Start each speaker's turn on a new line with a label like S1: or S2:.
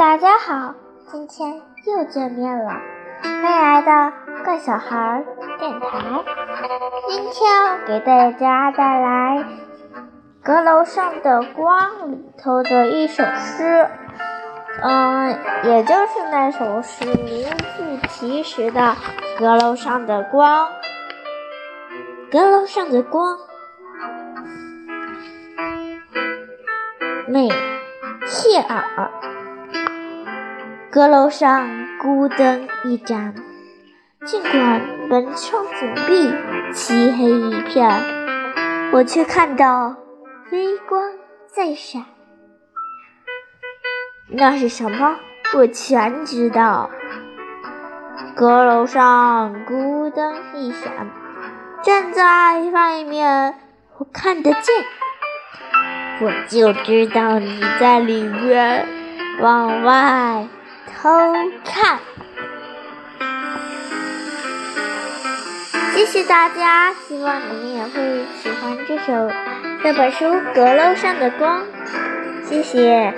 S1: 大家好，今天又见面了，欢迎来到怪小孩电台。今天给大家带来《阁楼上的光》里头的一首诗，嗯，也就是那首诗名副其实的《阁楼上的光》。阁楼上的光，美谢尔。阁楼上孤灯一盏，尽管门窗紧闭，漆黑一片，我却看到微光在闪。那是什么？我全知道。阁楼上孤灯一闪，站在外面我看得见，我就知道你在里面，往外。偷看，谢谢大家，希望你们也会喜欢这首这本书《阁楼上的光》，谢谢。